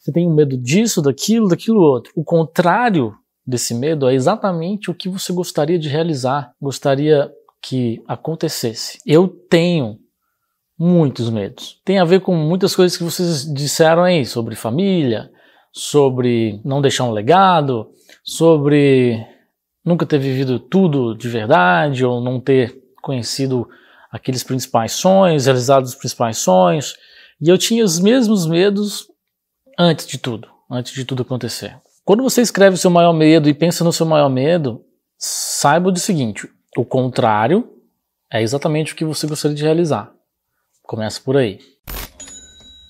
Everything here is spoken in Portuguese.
Você tem medo disso, daquilo, daquilo outro. O contrário desse medo é exatamente o que você gostaria de realizar, gostaria que acontecesse. Eu tenho muitos medos. Tem a ver com muitas coisas que vocês disseram aí sobre família, sobre não deixar um legado, sobre nunca ter vivido tudo de verdade ou não ter conhecido aqueles principais sonhos, realizado os principais sonhos. E eu tinha os mesmos medos antes de tudo, antes de tudo acontecer. Quando você escreve o seu maior medo e pensa no seu maior medo, saiba do seguinte: o contrário é exatamente o que você gostaria de realizar. Começa por aí.